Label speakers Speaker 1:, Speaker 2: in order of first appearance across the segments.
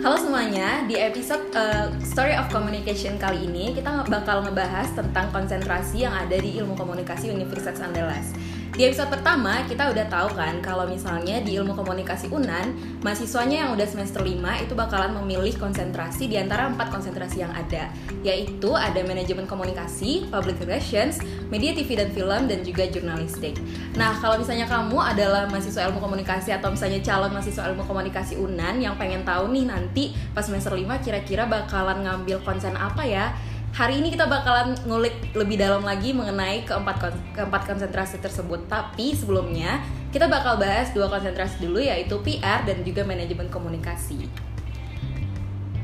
Speaker 1: Halo semuanya, di episode uh, Story of Communication kali ini kita bakal ngebahas tentang konsentrasi yang ada di ilmu komunikasi Universitas Andalas. Di episode pertama kita udah tahu kan kalau misalnya di ilmu komunikasi UNAN, mahasiswanya yang udah semester 5 itu bakalan memilih konsentrasi di antara empat konsentrasi yang ada, yaitu ada manajemen komunikasi, public relations, media TV dan film, dan juga jurnalistik. Nah, kalau misalnya kamu adalah mahasiswa ilmu komunikasi atau misalnya calon mahasiswa ilmu komunikasi UNAN yang pengen tahu nih nanti pas semester 5 kira-kira bakalan ngambil konsen apa ya? Hari ini kita bakalan ngulik lebih dalam lagi mengenai keempat keempat konsentrasi tersebut. Tapi sebelumnya kita bakal bahas dua konsentrasi dulu yaitu PR dan juga manajemen komunikasi.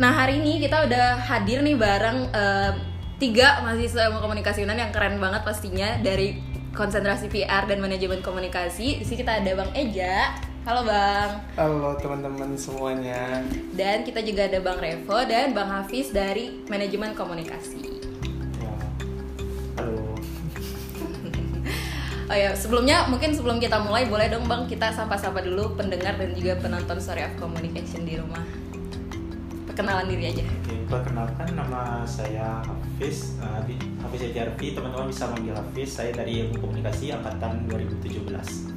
Speaker 1: Nah hari ini kita udah hadir nih bareng uh, tiga mahasiswa ilmu komunikasi Unan yang keren banget pastinya dari konsentrasi PR dan manajemen komunikasi. Di sini kita ada Bang Eja. Halo Bang.
Speaker 2: Halo teman-teman semuanya.
Speaker 1: Dan kita juga ada Bang Revo dan Bang Hafiz dari Manajemen Komunikasi.
Speaker 2: Halo.
Speaker 1: oh ya, sebelumnya mungkin sebelum kita mulai boleh dong Bang kita sapa-sapa dulu pendengar dan juga penonton Story of Communication di rumah. Perkenalan diri aja.
Speaker 3: Oke, perkenalkan nama saya Hafiz, uh, Hafiz Ejarfi, teman-teman bisa manggil Hafiz. Saya dari Ilmu Komunikasi angkatan 2017.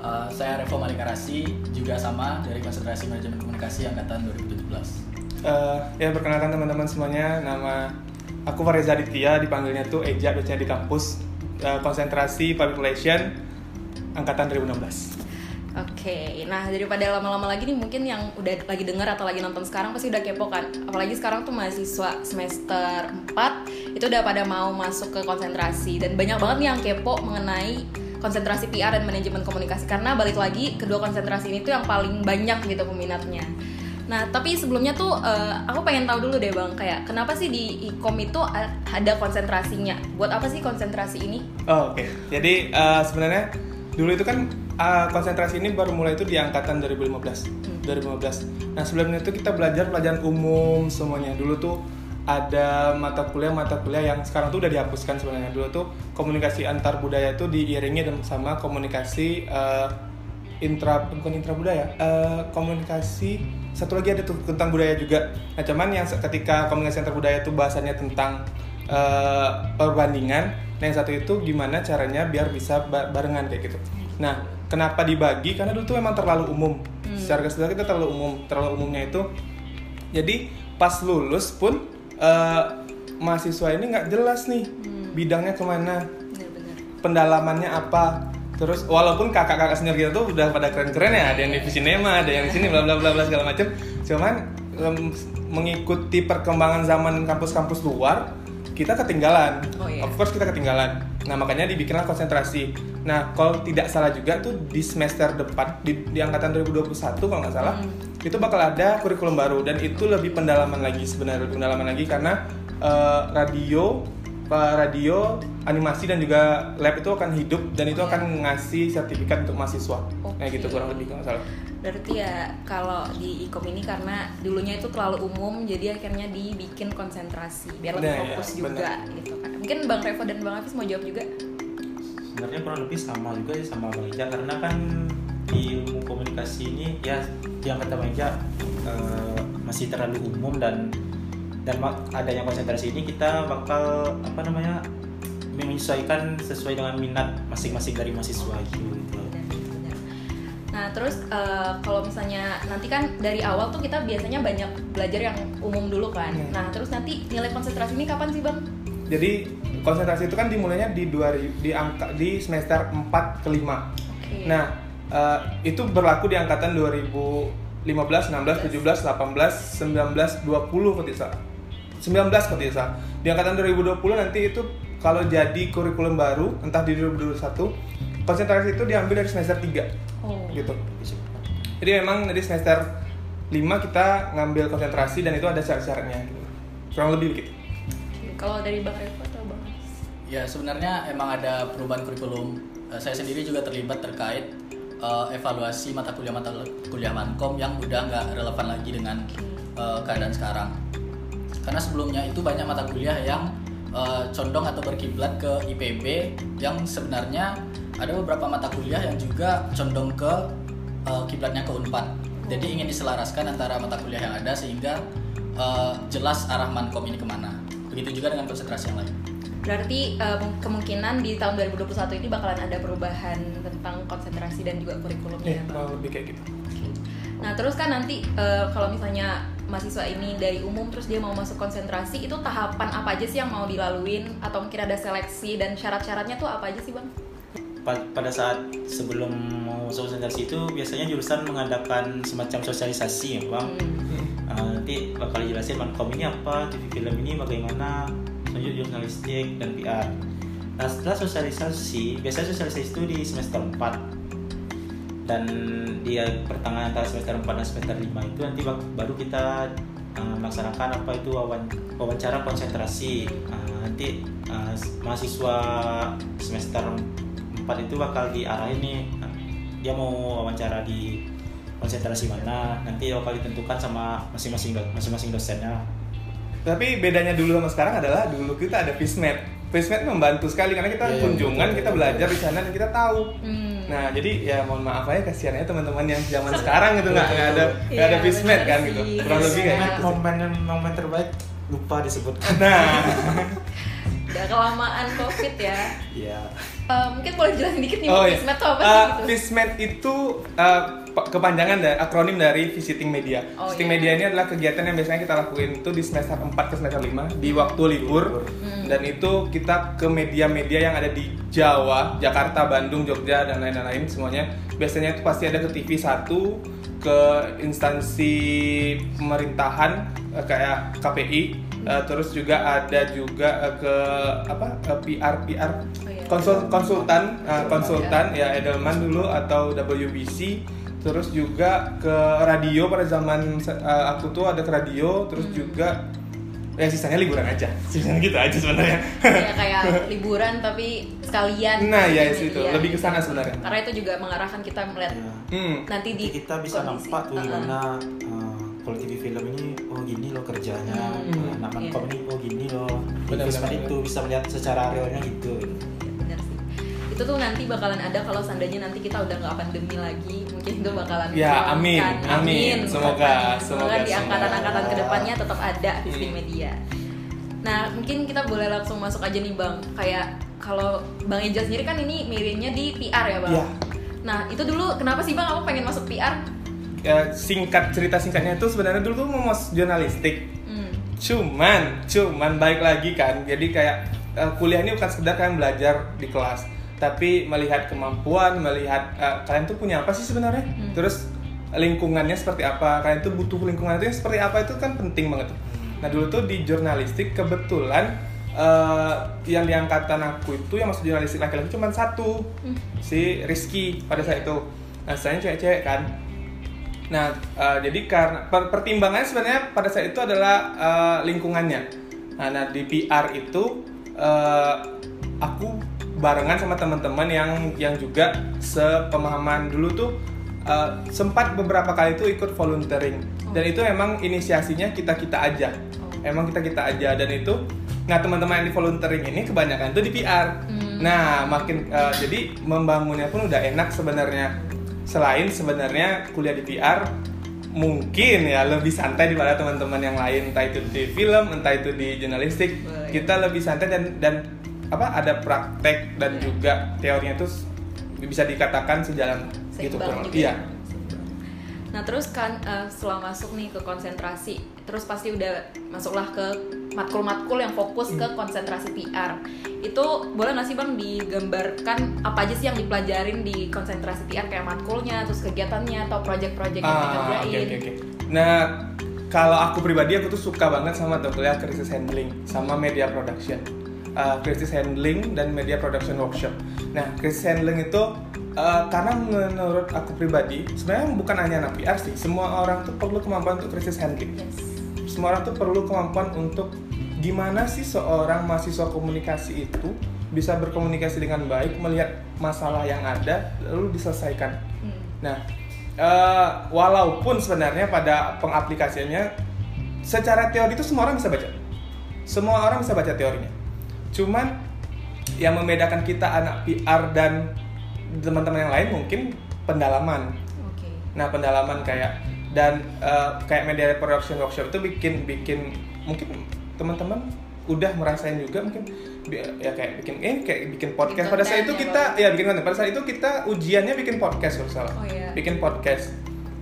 Speaker 4: Uh, saya Revo Malikarasi juga sama dari konsentrasi manajemen komunikasi angkatan 2017.
Speaker 2: Uh, ya perkenalkan teman-teman semuanya, nama aku Fareza Aditya, dipanggilnya tuh Eja biasanya di kampus uh, konsentrasi public relation angkatan 2016.
Speaker 1: Oke, okay. nah daripada lama-lama lagi nih mungkin yang udah lagi dengar atau lagi nonton sekarang pasti udah kepo kan Apalagi sekarang tuh mahasiswa semester 4 itu udah pada mau masuk ke konsentrasi Dan banyak banget nih yang kepo mengenai konsentrasi PR dan manajemen komunikasi karena balik lagi kedua konsentrasi ini tuh yang paling banyak gitu peminatnya. Nah, tapi sebelumnya tuh uh, aku pengen tahu dulu deh Bang, kayak kenapa sih di ikom itu ada konsentrasinya? Buat apa sih konsentrasi ini?
Speaker 2: Oh, oke. Okay. Jadi uh, sebenarnya dulu itu kan uh, konsentrasi ini baru mulai itu di angkatan 2015. Hmm. 2015. Nah, sebelumnya itu kita belajar pelajaran umum semuanya. Dulu tuh ada mata kuliah mata kuliah yang sekarang tuh udah dihapuskan sebenarnya. Dulu tuh komunikasi antar budaya itu diiringi dengan sama komunikasi uh, intra bukan intra budaya uh, komunikasi satu lagi ada tuh tentang budaya juga. Nah cuman yang ketika komunikasi antar budaya itu bahasanya tentang uh, perbandingan nah yang satu itu gimana caranya biar bisa barengan kayak gitu. Nah kenapa dibagi? Karena dulu tuh memang terlalu umum. Hmm. secara keseluruhan kita terlalu umum. Terlalu umumnya itu jadi pas lulus pun uh, mahasiswa ini nggak jelas nih hmm. bidangnya ke mana bener, pendalamannya apa. Terus walaupun kakak-kakak senior kita tuh udah pada keren-keren ya ada yang di Visinema ada yang di sini bla bla bla bla segala macam cuman um, mengikuti perkembangan zaman kampus-kampus luar kita ketinggalan. Oh, iya. of course kita ketinggalan. Nah makanya dibikinlah konsentrasi. Nah kalau tidak salah juga tuh di semester depan di, di angkatan 2021 kalau nggak salah hmm itu bakal ada kurikulum baru dan itu lebih pendalaman lagi sebenarnya lebih pendalaman lagi karena uh, radio radio animasi dan juga lab itu akan hidup dan itu akan ngasih sertifikat untuk mahasiswa. Okay. nah gitu kurang lebih kalau salah.
Speaker 1: Berarti ya kalau di ikom ini karena dulunya itu terlalu umum jadi akhirnya dibikin konsentrasi biar lebih nah, ya, fokus ya, juga bener. gitu kan. Mungkin bang Revo dan bang Hafiz mau jawab juga?
Speaker 3: Sebenarnya kurang lebih sama juga ya sama bang Ija karena kan di ilmu komunikasi ini ya yang kata meja uh, masih terlalu umum dan dan adanya konsentrasi ini kita bakal apa namanya menyesuaikan sesuai dengan minat masing-masing dari mahasiswa gitu.
Speaker 1: Nah terus uh, kalau misalnya nanti kan dari awal tuh kita biasanya banyak belajar yang umum dulu kan. Hmm. Nah terus nanti nilai konsentrasi ini kapan sih bang?
Speaker 2: Jadi konsentrasi itu kan dimulainya di dua di angka di semester 4 ke 5 okay. Nah uh, itu berlaku di angkatan 2015, 16, 17, 18, 19, 20 kalau tidak salah. 19 kalau tidak salah. Di angkatan 2020 nanti itu kalau jadi kurikulum baru entah di 2021 konsentrasi itu diambil dari semester 3. Oh. Gitu. Jadi memang dari semester 5 kita ngambil konsentrasi dan itu ada syarat-syaratnya gitu. Kurang lebih begitu.
Speaker 1: Kalau dari Bang Revo atau Bang
Speaker 4: Ya sebenarnya emang ada perubahan kurikulum. Eh, saya sendiri juga terlibat terkait uh, evaluasi mata kuliah mata kuliah mankom yang udah nggak relevan lagi dengan uh, keadaan sekarang karena sebelumnya itu banyak mata kuliah yang uh, condong atau berkiblat ke IPB yang sebenarnya ada beberapa mata kuliah yang juga condong ke uh, kiblatnya ke Unpad Jadi ingin diselaraskan antara mata kuliah yang ada sehingga eh, jelas arah mankom ini ke mana. Begitu juga dengan konsentrasi yang lain.
Speaker 1: Berarti eh, kemungkinan di tahun 2021 ini bakalan ada perubahan tentang konsentrasi dan juga kurikulumnya
Speaker 2: Iya,
Speaker 1: ya,
Speaker 2: kurang lebih kayak gitu.
Speaker 1: Nah terus kan nanti eh, kalau misalnya mahasiswa ini dari umum terus dia mau masuk konsentrasi itu tahapan apa aja sih yang mau dilaluin atau mungkin ada seleksi dan syarat-syaratnya tuh apa aja sih bang?
Speaker 3: Pa- pada saat sebelum mau masuk konsentrasi itu biasanya jurusan mengadakan semacam sosialisasi ya bang
Speaker 1: Hmm.
Speaker 3: Uh, nanti bakal jelasin mankom ini apa TV film ini bagaimana selanjutnya jurnalistik dan PR nah setelah sosialisasi biasanya sosialisasi itu di semester 4 dan dia pertengahan antara semester 4 dan semester 5 itu nanti baru kita uh, melaksanakan apa itu wawan- wawancara konsentrasi. Uh, nanti uh, mahasiswa semester 4 itu bakal diarahin nih. Uh, dia mau wawancara di konsentrasi mana nanti bakal ditentukan sama masing-masing masing-masing dosennya
Speaker 2: Tapi bedanya dulu sama sekarang adalah dulu kita ada Fismed. Fismed membantu sekali karena kita
Speaker 4: Iya, iya,
Speaker 2: kunjungan,
Speaker 4: betul,
Speaker 2: kita
Speaker 4: betul.
Speaker 2: belajar di sana dan kita tahu.
Speaker 1: Hmm.
Speaker 2: Nah, jadi ya mohon maaf aja kasihan ya teman-teman yang zaman sekarang gitu nggak nggak ada nggak
Speaker 1: Iya,
Speaker 2: ada Fismed
Speaker 1: benar
Speaker 2: kan gitu. Kurang lebih kayak
Speaker 1: Iya.
Speaker 2: gitu.
Speaker 3: momen momen terbaik lupa disebutkan
Speaker 2: Nah,
Speaker 1: Udah kelamaan covid ya.
Speaker 3: ya
Speaker 1: Eh, mungkin boleh jelasin dikit nih
Speaker 2: oh iya.
Speaker 1: Fismed tuh apa sih gitu?
Speaker 2: Fismed itu eh, pe- kepanjangan dari akronim dari visiting media.
Speaker 1: Oh,
Speaker 2: visiting
Speaker 1: iya.
Speaker 2: media ini adalah kegiatan yang biasanya kita lakuin itu di semester 4 ke semester 5 di waktu libur.
Speaker 1: Hmm.
Speaker 2: Dan itu kita ke media-media yang ada di Jawa, Jakarta, Bandung, Jogja dan lain-lain semuanya. Biasanya itu pasti ada ke TV 1, ke instansi pemerintahan eh, kayak KPI, eh, terus juga ada juga eh, ke apa? ke PR PR
Speaker 1: Oh, iya.
Speaker 2: konsul konsultan uh, konsultan ya Edelman dulu atau WBC terus juga ke radio pada zaman uh, aku tuh ada ke radio terus juga ya sisanya liburan aja sisanya gitu aja sebenarnya
Speaker 1: ya kayak liburan tapi sekalian.
Speaker 2: nah ya itu
Speaker 1: iya.
Speaker 2: lebih ke sana sebenarnya
Speaker 1: Karena itu juga mengarahkan kita melihat
Speaker 3: Ya.
Speaker 2: hmm.
Speaker 1: nanti di
Speaker 3: kita bisa
Speaker 1: kondisi.
Speaker 3: nampak tuh gimana uh, kalau TV film ini oh gini loh kerjanya
Speaker 1: Hmm,
Speaker 3: nah
Speaker 1: iya.
Speaker 3: mankom ini oh gini loh
Speaker 2: Benar,
Speaker 3: Terus
Speaker 2: benar,
Speaker 3: itu bisa melihat secara realnya gitu
Speaker 1: Ya. Itu tuh nanti bakalan ada kalau seandainya nanti kita udah nggak pandemi lagi, mungkin itu bakalan
Speaker 2: Ya,
Speaker 1: dilakukan.
Speaker 2: amin, amin. Semoga-
Speaker 1: semoga,
Speaker 2: semoga,
Speaker 1: di angkatan-angkatan
Speaker 3: ke
Speaker 1: depannya tetap ada visiting
Speaker 2: Hmm.
Speaker 1: media. Nah, mungkin kita boleh langsung masuk aja nih bang. Kayak kalau bang Eja sendiri kan ini mirinnya di PR ya bang.
Speaker 2: Iya.
Speaker 1: Nah, itu dulu kenapa sih bang kamu pengen masuk PR?
Speaker 2: Ya, singkat cerita singkatnya itu sebenarnya dulu tuh mau masuk jurnalistik
Speaker 1: Hmm.
Speaker 2: cuman cuman baik lagi kan jadi kayak eh, kuliah ini bukan sekedar kalian belajar di kelas tapi melihat kemampuan melihat eh, kalian tuh punya apa sih sebenarnya?
Speaker 1: Hmm.
Speaker 2: terus lingkungannya seperti apa? Kalian tuh butuh lingkungan itu yang seperti apa? Itu kan penting banget tuh. Nah dulu tuh di jurnalistik kebetulan eh, yang di angkatan aku itu yang masuk jurnalistik laki-laki cuma satu
Speaker 1: Hmm.
Speaker 2: si Rizky pada saat itu. Nah saya cewek-cewek kan. Nah, eh, jadi karena per- pertimbangannya sebenarnya pada saat itu adalah eh, lingkungannya. Nah, nah, di PR itu eh, aku barengan sama teman-teman yang yang juga sepemahaman dulu tuh eh, sempat beberapa kali itu ikut volunteering dan itu emang inisiasinya kita kita aja. Emang kita kita aja dan itu nah teman-teman yang di volunteering ini kebanyakan tuh di PR.
Speaker 1: Hmm.
Speaker 2: Nah, makin eh, jadi membangunnya pun udah enak sebenarnya selain sebenarnya kuliah di PR mungkin ya lebih santai daripada teman-teman yang lain entah itu di film entah itu di jurnalistik
Speaker 1: Boleh.
Speaker 2: kita lebih santai dan dan apa ada praktek dan juga teorinya itu bisa dikatakan sejalan gitu
Speaker 1: Seimbang
Speaker 2: kurang
Speaker 1: juga
Speaker 2: iya
Speaker 1: ya. Nah terus kan eh, setelah masuk nih ke konsentrasi, terus pasti udah masuklah ke matkul-matkul yang fokus ke konsentrasi PR. Itu boleh nggak sih bang digambarkan apa aja sih yang dipelajarin di konsentrasi PR kayak matkulnya, terus kegiatannya atau project-project yang
Speaker 2: Ah,
Speaker 1: dikerjain?
Speaker 2: oke oke oke. Nah, kalau aku pribadi aku tuh suka banget sama tuh kuliah crisis handling sama media production. Uh, crisis handling dan media production workshop. Nah, crisis handling itu uh, karena menurut aku pribadi sebenarnya bukan hanya anak PR sih, semua orang tuh perlu kemampuan untuk crisis handling.
Speaker 1: Yes.
Speaker 2: Semua orang tuh perlu kemampuan untuk gimana sih seorang mahasiswa komunikasi itu bisa berkomunikasi dengan baik, melihat masalah yang ada lalu diselesaikan.
Speaker 1: Hmm.
Speaker 2: Nah, eh, walaupun sebenarnya pada pengaplikasiannya secara teori itu semua orang bisa baca. Semua orang bisa baca teorinya. Cuman yang membedakan kita anak PR dan teman-teman yang lain mungkin pendalaman.
Speaker 1: Oke.
Speaker 2: Nah, pendalaman kayak dan uh, kayak media production workshop itu bikin bikin mungkin teman-teman udah merasain juga mungkin ya kayak bikin eh kayak bikin podcast
Speaker 1: Bikin
Speaker 2: pada saat itu
Speaker 1: ya,
Speaker 2: kita ya bikin konten pada saat itu kita ujiannya bikin podcast kalau salah
Speaker 1: Oh, iya.
Speaker 2: bikin podcast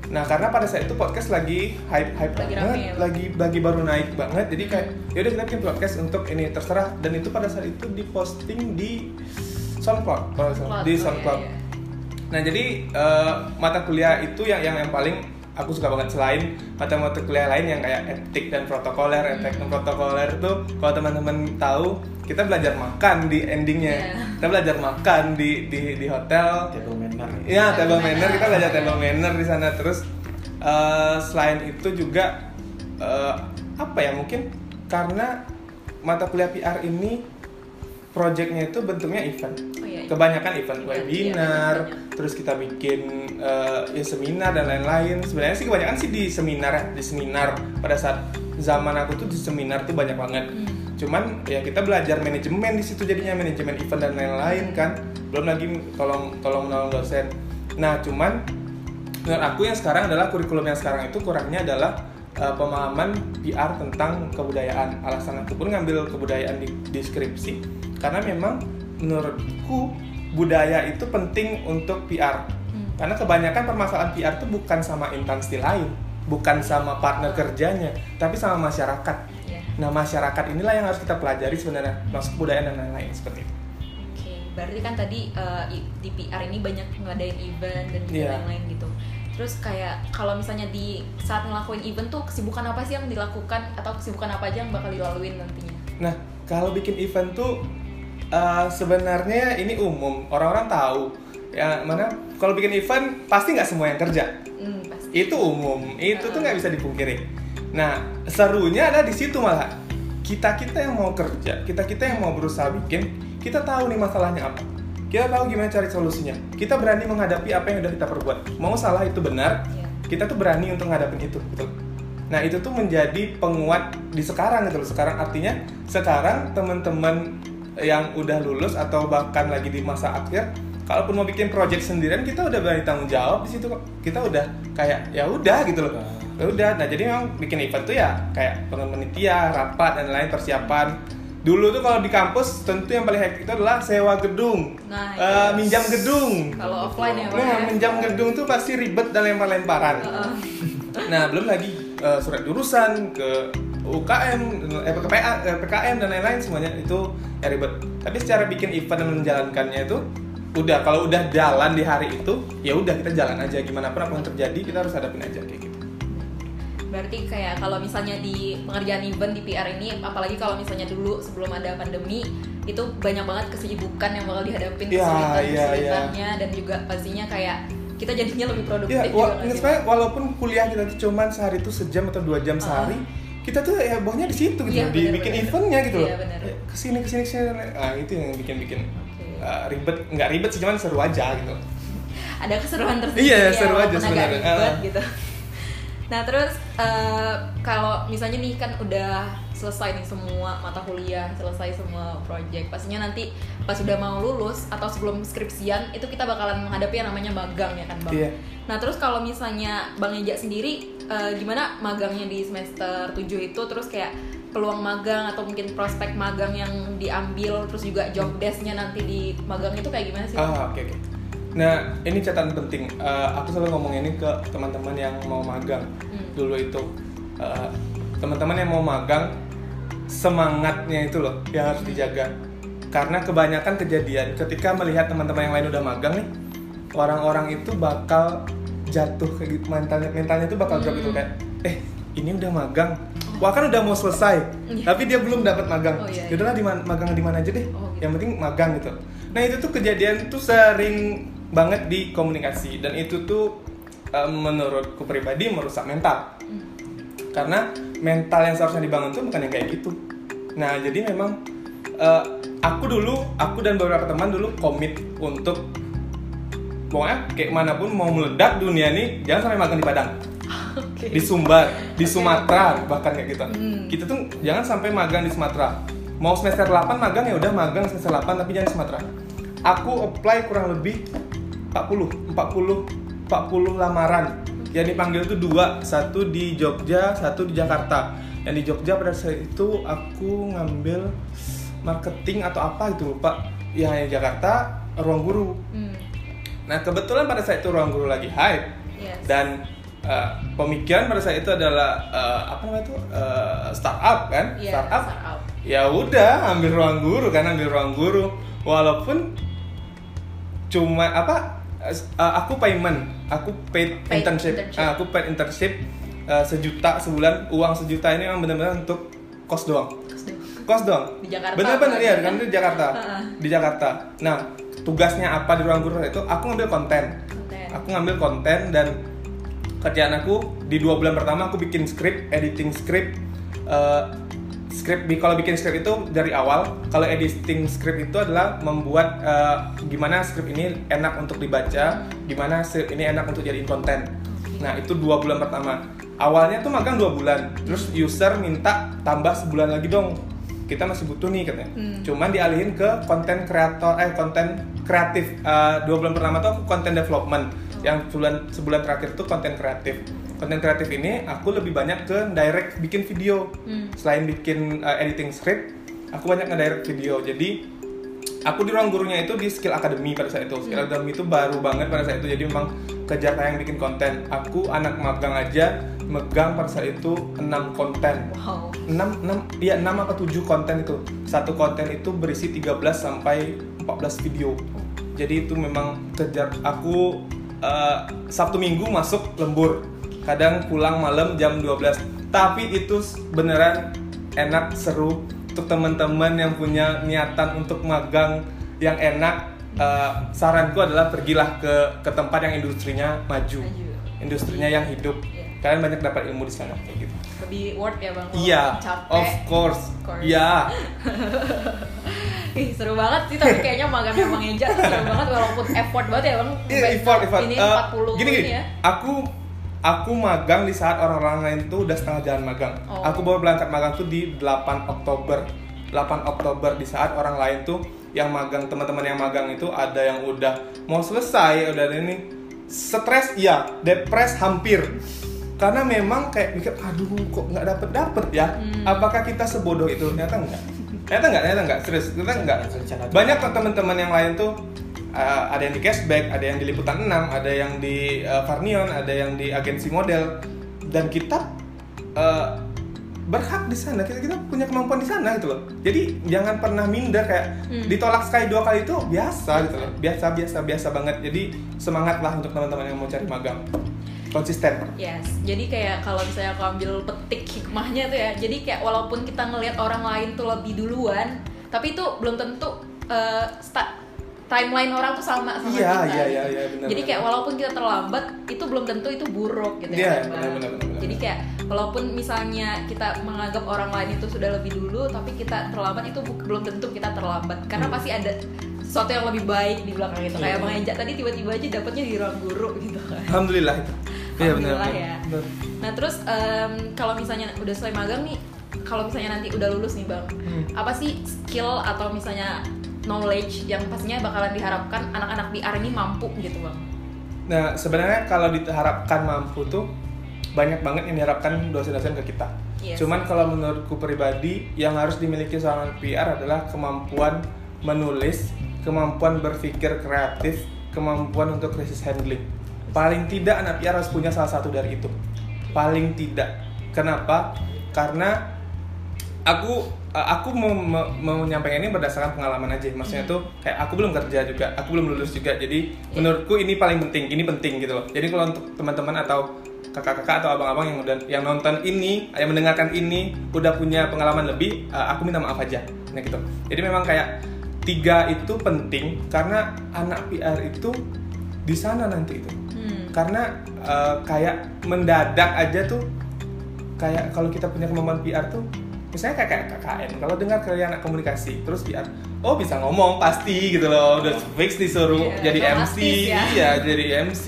Speaker 2: nah karena pada saat itu podcast lagi hype hype
Speaker 1: Lagi
Speaker 2: banget
Speaker 1: rame ya,
Speaker 2: lagi lagi baru naik banget. Jadi kayak yaudah kita bikin podcast untuk ini terserah. Dan itu pada saat itu diposting di SoundCloud. Kalau nggak salah.
Speaker 1: Cloud,
Speaker 2: di
Speaker 1: oh, iya,
Speaker 2: SoundCloud.
Speaker 1: iya.
Speaker 2: Nah jadi eh, mata kuliah itu yang yang yang paling aku suka banget. Selain mata-mata kuliah lain yang kayak etik dan protokoler, etik dan protokoler itu kalau teman-teman tahu kita belajar makan di endingnya,
Speaker 1: Iya.
Speaker 2: kita belajar makan di di di hotel.
Speaker 3: table manner
Speaker 2: Iya, table manner
Speaker 1: manner.
Speaker 2: kita belajar table manner di sana terus eh, selain itu juga eh, apa ya mungkin karena mata kuliah PR ini projectnya itu bentuknya event
Speaker 1: Oh, iya, iya.
Speaker 2: kebanyakan event
Speaker 1: Event,
Speaker 2: webinar
Speaker 1: iya,
Speaker 2: terus kita bikin eh, ya seminar dan lain-lain sebenarnya sih kebanyakan sih di seminar ya di seminar pada saat zaman aku tuh di seminar tuh banyak banget
Speaker 1: Hmm.
Speaker 2: Cuman ya kita belajar manajemen di situ jadinya manajemen event dan lain-lain kan. Belum lagi tolong tolong menolong dosen. Nah cuman menurut aku yang sekarang adalah kurikulum yang sekarang itu kurangnya adalah eh, pemahaman PR tentang kebudayaan. Alasan aku pun ngambil kebudayaan di, di skripsi. Karena memang menurutku budaya itu penting untuk PR
Speaker 1: Hmm.
Speaker 2: karena kebanyakan permasalahan PR itu bukan sama instansi lain bukan sama partner kerjanya tapi sama masyarakat. Nah masyarakat inilah yang harus kita pelajari sebenarnya masuk kebudayaan dan lain-lain seperti itu
Speaker 1: Oke, berarti kan tadi uh, di PR ini banyak ngadain event dan juga
Speaker 2: Iya.
Speaker 1: lain-lain gitu. Terus kayak kalau misalnya di saat ngelakuin event tuh kesibukan apa sih yang dilakukan atau kesibukan apa aja yang bakal dilaluin nantinya?
Speaker 2: Nah, kalau bikin event tuh uh, sebenarnya ini umum, orang-orang tahu. Ya mana kalau bikin event pasti nggak semua yang kerja.
Speaker 1: Hmm, pasti.
Speaker 2: Itu umum, itu tuh nggak bisa dipungkiri. Nah, serunya ada di situ malah. Kita kita yang mau kerja, kita kita yang mau berusaha bikin, kita tahu nih masalahnya apa. Kita tahu gimana cari solusinya. Kita berani menghadapi apa yang udah kita perbuat. Mau salah itu benar,
Speaker 1: Iya.
Speaker 2: kita tuh berani untuk ngadapin itu gitu. Nah itu tuh menjadi penguat di sekarang gitu loh. Sekarang artinya sekarang teman-teman yang udah lulus atau bahkan lagi di masa akhir, kalaupun mau bikin project sendirian kita udah berani tanggung jawab di situ kok. Kita udah kayak ya udah gitu loh. Ya udah. Nah jadi memang bikin event tuh ya kayak penitia, rapat dan lain persiapan. Dulu tuh kalau di kampus tentu yang paling hektik itu adalah sewa gedung,
Speaker 1: Nah,
Speaker 2: Eh,
Speaker 1: iya.
Speaker 2: minjam gedung.
Speaker 1: Kalau offline ya,
Speaker 2: Nah,
Speaker 1: ya?
Speaker 2: minjam gedung tuh pasti ribet dan lempar-lemparan.
Speaker 1: Heeh.
Speaker 2: Nah, belum lagi eh, surat jurusan ke UKM, eh, ke PA, eh, PKM dan lain-lain semuanya itu ya ribet. Tapi secara bikin event dan menjalankannya itu udah kalau udah jalan di hari itu ya udah kita jalan aja gimana pun apa yang terjadi kita harus hadapin aja kayak.
Speaker 1: Berarti kayak kalau misalnya di pengerjaan event di PR ini, apalagi kalau misalnya dulu sebelum ada pandemi, itu banyak banget kesibukan yang bakal dihadapin
Speaker 2: Iya,
Speaker 1: kesulitan
Speaker 2: iya,
Speaker 1: kesulitannya dan juga pastinya kayak kita jadinya lebih produktif
Speaker 2: Ya,
Speaker 1: juga
Speaker 2: wa- saya walaupun kuliah kita tuh cuman sehari itu sejam atau dua jam sehari, kita tuh ya bawahnya di situ gitu,
Speaker 1: Iya,
Speaker 2: loh, di
Speaker 1: bener,
Speaker 2: bikin
Speaker 1: bener.
Speaker 2: eventnya gitu.
Speaker 1: Iya, bener.
Speaker 2: Ya, Ke sini ke sini ke sini, ah itu yang bikin bikin
Speaker 1: Oke.
Speaker 2: ribet, nggak ribet sih cuman seru aja gitu.
Speaker 1: ada keseruan tersendiri
Speaker 2: Iya,
Speaker 1: ya,
Speaker 2: seru aja
Speaker 1: walaupun agak
Speaker 2: sebenarnya.
Speaker 1: ribet
Speaker 2: Ah.
Speaker 1: gitu. Nah terus eh, kalau misalnya nih kan udah selesai nih semua mata kuliah, selesai semua project, pastinya nanti pas udah mau lulus atau sebelum skripsian itu kita bakalan menghadapi yang namanya magang ya kan bang.
Speaker 2: Iya.
Speaker 1: Nah terus kalau misalnya bang Eja sendiri eh, gimana magangnya di semester 7 itu terus kayak peluang magang atau mungkin prospek magang yang diambil terus juga job desknya nanti di magang itu kayak gimana sih?
Speaker 2: Ah, oke oke. Nah, ini catatan penting. Eh, aku selalu ngomong ini ke teman-teman yang mau magang.
Speaker 1: Hmm.
Speaker 2: Dulu itu eh, teman-teman yang mau magang semangatnya itu loh yang harus dijaga. Karena kebanyakan kejadian ketika melihat teman-teman yang lain udah magang nih, orang-orang itu bakal jatuh kayak gitu mentalnya mentalnya itu bakal drop gitu
Speaker 1: Hmm.
Speaker 2: kayak eh ini udah magang wah kan udah mau selesai
Speaker 1: Iya.
Speaker 2: tapi dia belum dapat magang
Speaker 1: Oh, iya, iya.
Speaker 2: yaudahlah di magang di mana aja deh
Speaker 1: Oh, gitu.
Speaker 2: yang penting magang gitu nah itu tuh kejadian tuh sering banget di komunikasi dan itu tuh eh, menurutku pribadi merusak mental
Speaker 1: Hmm.
Speaker 2: karena mental yang seharusnya dibangun tuh bukan yang kayak gitu nah jadi memang eh, aku dulu aku dan beberapa teman dulu komit untuk pokoknya kayak mana pun mau meledak dunia ini jangan sampai magang di Padang
Speaker 1: Oke.
Speaker 2: di Sumbar, di Sumatera bahkan kayak gitu.
Speaker 1: Hmm.
Speaker 2: Kita tuh jangan sampai magang di Sumatera. Mau semester 8 magang ya udah magang semester 8 tapi jangan di Sumatera. Aku apply kurang lebih 40, 40, 40 lamaran. Yang dipanggil tuh dua satu di Jogja satu di Jakarta. Yang di Jogja pada saat itu aku ngambil marketing atau apa gitu lupa yang di Jakarta ruang guru.
Speaker 1: Hmm.
Speaker 2: nah kebetulan pada saat itu ruang guru lagi hype.
Speaker 1: Yes.
Speaker 2: dan uh, pemikiran pada saat itu adalah uh, apa namanya itu uh, startup kan?
Speaker 1: Iya,
Speaker 2: startup.
Speaker 1: startup.
Speaker 2: ya udah ambil ruang guru kan? Ambil ruang guru. Walaupun cuma apa uh, aku payment. Aku paid,
Speaker 1: Paid
Speaker 2: internship,
Speaker 1: internship.
Speaker 2: Ah, aku paid internship uh, sejuta sebulan. Uang sejuta ini memang benar-benar untuk kos doang. Kos doang.
Speaker 1: Di Jakarta
Speaker 2: bener-bener
Speaker 1: apalagi
Speaker 2: iya
Speaker 1: kan?
Speaker 2: di Jakarta.
Speaker 1: Heeh.
Speaker 2: di Jakarta. Nah tugasnya apa di ruang guru itu? Aku ngambil konten.
Speaker 1: Konten.
Speaker 2: aku ngambil konten dan kerjaan aku di dua bulan pertama aku bikin script editing script eh, script kalau bikin script itu dari awal kalau editing script itu adalah membuat eh, gimana script ini enak untuk dibaca gimana script ini enak untuk jadiin konten. Nah itu dua bulan pertama. Awalnya tuh magang dua bulan terus user minta tambah sebulan lagi dong. Kita masih butuh nih katanya.
Speaker 1: Hmm.
Speaker 2: cuman dialihin ke konten kreator eh konten kreatif. Eh, dua bulan pertama tuh konten development. Yang sebulan sebulan terakhir tuh konten kreatif konten kreatif ini aku lebih banyak ke direct bikin video
Speaker 1: Hmm.
Speaker 2: selain bikin eh, editing script aku banyak nge-direct video jadi aku di ruang gurunya itu di skill academy pada saat itu skill academy itu baru banget pada saat itu jadi memang kejar tayang bikin konten aku anak magang aja megang pada saat itu 6 konten
Speaker 1: Wow.
Speaker 2: 6 6 iya 6 apa 7 konten itu. Satu konten itu berisi 13 sampai 14 video. Jadi itu memang kejar aku eh, Sabtu Minggu masuk lembur. Kadang pulang malam jam 12. Tapi itu beneran enak seru untuk teman-teman yang punya niatan untuk magang yang enak. eh, saranku adalah pergilah ke ke tempat yang industrinya maju.
Speaker 1: Maju.
Speaker 2: Industrinya yang hidup.
Speaker 1: Iya.
Speaker 2: Kalian banyak dapat ilmu di sana kayak gitu.
Speaker 1: Lebih worth ya bang.
Speaker 2: Iya,
Speaker 1: Capek.
Speaker 2: of course. Iya.
Speaker 1: Ih, seru banget sih tapi kayaknya magangnya Bang Eja seru banget walaupun effort banget ya Bang.
Speaker 2: Iya,
Speaker 1: Sampai
Speaker 2: effort, effort.
Speaker 1: Ini
Speaker 2: Eh,
Speaker 1: 40
Speaker 2: gini, gini.
Speaker 1: ini ya.
Speaker 2: Aku aku magang di saat orang-orang lain tuh udah setengah jalan magang.
Speaker 1: Oh.
Speaker 2: Aku baru berangkat magang tuh di 8 Oktober. 8 Oktober di saat orang lain tuh yang magang teman-teman yang magang itu ada yang udah mau selesai, udah ada ini stres iya, depres hampir. Karena memang kayak mikir, aduh kok nggak dapet dapet ya?
Speaker 1: Hmm.
Speaker 2: Apakah kita sebodoh itu? Ternyata enggak. Ternyata enggak, ternyata enggak. Serius, ternyata enggak. Banyak teman-teman yang lain tuh uh, ada yang di cashback, ada yang di liputan 6, ada yang di uh, Farnion, ada yang di agensi model dan kita uh, berhak di sana. Kita kita punya kemampuan di sana gitu loh. Jadi jangan pernah minder kayak
Speaker 1: Hmm.
Speaker 2: ditolak sekali dua kali itu biasa gitu loh. Biasa biasa biasa banget. Jadi semangatlah untuk teman-teman yang mau cari magang. Konsisten.
Speaker 1: Yes, jadi kayak kalau misalnya aku ambil petik hikmahnya tuh ya, jadi kayak walaupun kita ngelihat orang lain tuh lebih duluan, tapi itu belum tentu uh, sta- timeline orang tuh sama sama
Speaker 2: Iya,
Speaker 1: kita.
Speaker 2: iya, iya, iya, benar,
Speaker 1: jadi
Speaker 2: benar.
Speaker 1: kayak walaupun kita terlambat, itu belum tentu itu buruk gitu
Speaker 2: Iya,
Speaker 1: ya.
Speaker 2: benar,
Speaker 1: Bang.
Speaker 2: benar, benar, benar.
Speaker 1: Jadi kayak walaupun misalnya kita menganggap orang lain itu sudah lebih dulu, tapi kita terlambat itu belum tentu kita terlambat, karena
Speaker 2: Hmm.
Speaker 1: pasti ada sesuatu yang lebih baik di belakang itu. Kayak
Speaker 2: Iya.
Speaker 1: Bang Eja tadi tiba-tiba aja dapatnya di ruang guru gitu kan.
Speaker 2: Alhamdulillah itu. Iya benar.
Speaker 1: Ya. Nah terus em, kalau misalnya udah selesai magang nih, kalau misalnya nanti udah lulus nih bang,
Speaker 2: Hmm.
Speaker 1: apa sih skill atau misalnya knowledge yang pastinya bakalan diharapkan anak-anak di ini mampu gitu bang?
Speaker 2: Nah, sebenarnya kalau diharapkan mampu tuh banyak banget yang diharapkan dosen-dosen ke kita.
Speaker 1: Yes.
Speaker 2: Cuman kalau menurutku pribadi yang harus dimiliki seorang PR adalah kemampuan menulis, kemampuan berpikir kreatif, kemampuan untuk crisis handling. Paling tidak anak PR harus punya salah satu dari itu. Paling tidak. Kenapa? Karena aku uh, aku mau, mau, mau menyampaikan ini berdasarkan pengalaman aja. Maksudnya tuh kayak aku belum kerja juga aku belum lulus juga. Jadi menurutku ini paling penting ini penting gitu loh. Jadi kalau untuk teman-teman atau kakak-kakak atau abang-abang yang udah yang nonton ini yang mendengarkan ini udah punya pengalaman lebih uh, aku minta maaf aja. Nah gitu. Jadi memang kayak tiga itu penting karena anak PR itu di sana nanti itu.
Speaker 1: Hmm.
Speaker 2: karena uh, kayak mendadak aja tuh kayak kalau kita punya kemampuan PR tuh misalnya kayak, KKN kalau dengar kalian anak komunikasi terus PR oh bisa ngomong pasti gitu loh udah fix disuruh
Speaker 1: Iya,
Speaker 2: jadi MC
Speaker 1: ya.
Speaker 2: iya jadi MC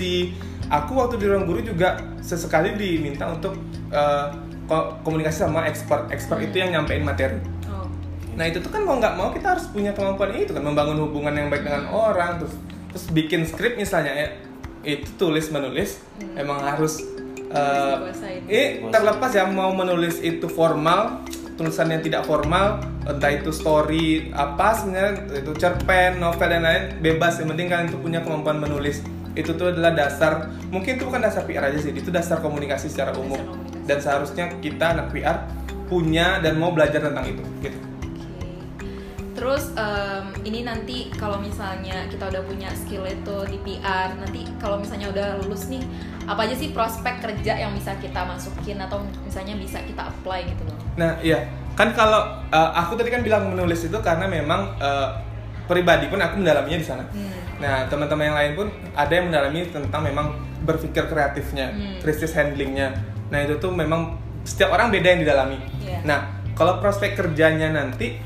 Speaker 2: aku waktu di ruang guru juga sesekali diminta untuk uh, ko- komunikasi sama expert expert itu yang nyampein materi
Speaker 1: Oh.
Speaker 2: Nah itu tuh kan mau nggak mau kita harus punya kemampuan itu kan membangun hubungan yang baik dengan orang terus terus bikin skrip misalnya ya itu tulis menulis
Speaker 1: Hmm.
Speaker 2: emang harus eh,
Speaker 1: dikuasain.
Speaker 2: ini terlepas yang mau menulis itu formal tulisan yang tidak formal entah itu story apa sebenarnya itu cerpen novel dan lain bebas yang penting kalian tuh punya kemampuan menulis itu tuh adalah dasar mungkin itu bukan dasar PR aja sih itu dasar komunikasi secara umum
Speaker 1: komunikasi.
Speaker 2: dan seharusnya kita anak PR punya dan mau belajar tentang itu gitu
Speaker 1: Oke. Terus em, ini nanti kalau misalnya kita udah punya skill itu di PR, nanti kalau misalnya udah lulus nih, apa aja sih prospek kerja yang bisa kita masukin atau misalnya bisa kita apply gitu loh?
Speaker 2: Nah, iya. Kan kalau uh, aku tadi kan bilang menulis itu karena memang uh, pribadi pun aku mendalaminya di sana.
Speaker 1: Hmm.
Speaker 2: Nah, teman-teman yang lain pun ada yang mendalami tentang memang berpikir kreatifnya,
Speaker 1: Hmm.
Speaker 2: krisis handlingnya. Nah, itu tuh memang setiap orang beda yang didalami.
Speaker 1: Iya.
Speaker 2: Nah, kalau prospek kerjanya nanti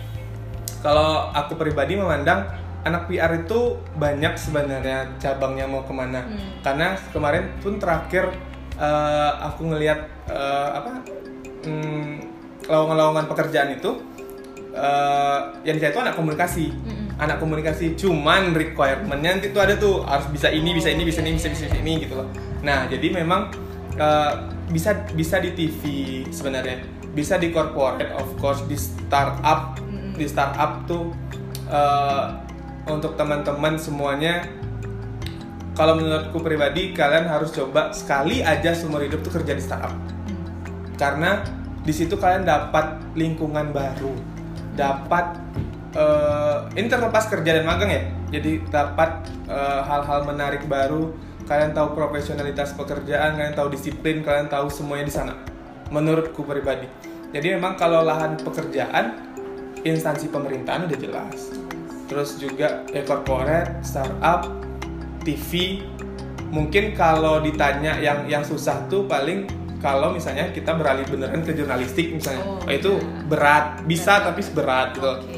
Speaker 2: kalau aku pribadi memandang anak PR itu banyak sebenarnya cabangnya mau ke mana.
Speaker 1: Hmm.
Speaker 2: Karena kemarin pun terakhir eh, aku ngelihat eh, apa hmm, lowongan-lowongan pekerjaan itu eh, yang saya itu anak komunikasi.
Speaker 1: Mm-mm.
Speaker 2: Anak komunikasi cuman requirementnya nanti tuh ada tuh harus bisa ini, bisa ini, bisa ini, bisa, bisa, bisa ini gitu loh. Nah, jadi memang eh, bisa bisa di TV sebenarnya, bisa di corporate of course di startup
Speaker 1: Mm-mm.
Speaker 2: di startup tuh eh, untuk teman-teman semuanya kalau menurutku pribadi kalian harus coba sekali aja seumur hidup tuh kerja di startup
Speaker 1: Hmm.
Speaker 2: karena di situ kalian dapat lingkungan baru. Dapat eh, ini terlepas kerja dan magang ya. Jadi dapat eh, hal-hal menarik baru. Kalian tahu profesionalitas pekerjaan kalian tahu disiplin kalian tahu semuanya di sana. Menurutku pribadi. Jadi memang kalau lahan pekerjaan instansi pemerintahan udah jelas. Terus juga ya corporate startup TV mungkin kalau ditanya yang yang susah tuh paling kalau misalnya kita beralih beneran ke jurnalistik misalnya
Speaker 1: Oh,
Speaker 2: Oh, itu
Speaker 1: iya.
Speaker 2: berat bisa
Speaker 1: Berat.
Speaker 2: tapi berat gitu
Speaker 1: Oke.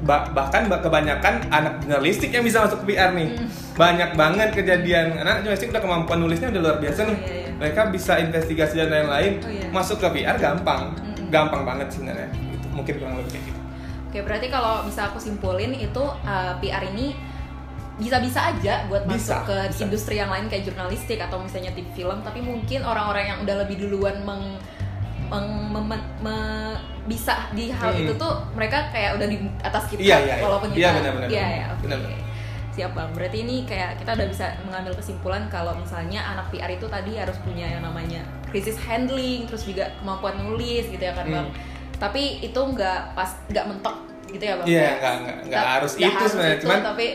Speaker 2: Ba- bahkan ba- kebanyakan anak jurnalistik yang bisa masuk ke PR nih
Speaker 1: Hmm.
Speaker 2: banyak banget kejadian anak jurnalistik udah kemampuan nulisnya udah luar biasa nih
Speaker 1: Oh, iya, iya.
Speaker 2: mereka bisa investigasi dan lain-lain
Speaker 1: Oh, iya.
Speaker 2: masuk ke PR gampang
Speaker 1: Mm-mm.
Speaker 2: gampang banget sebenarnya gitu. mungkin kurang lebih kayak gitu
Speaker 1: Oke, berarti kalau bisa aku simpulin itu uh, PR ini bisa-bisa aja buat
Speaker 2: Bisa,
Speaker 1: masuk ke
Speaker 2: bisa.
Speaker 1: industri yang lain kayak jurnalistik atau misalnya TV film, tapi mungkin orang-orang yang udah lebih duluan meng, meng- mem- me- bisa di hal
Speaker 2: Hmm.
Speaker 1: itu tuh mereka kayak udah di atas kita
Speaker 2: Iya, iya, iya.
Speaker 1: walaupun kita
Speaker 2: Iya, benar-benar.
Speaker 1: iya ya oke
Speaker 2: Benar-benar.
Speaker 1: siap bang berarti ini kayak kita udah bisa mengambil kesimpulan kalau misalnya anak PR itu tadi harus punya yang namanya krisis handling terus juga kemampuan nulis gitu ya kan
Speaker 2: Hmm.
Speaker 1: bang tapi itu nggak pas nggak mentok gitu ya bang
Speaker 2: Iya, nggak- nggak- harus
Speaker 1: nggak
Speaker 2: itu sebenarnya. Cuman-
Speaker 1: tapi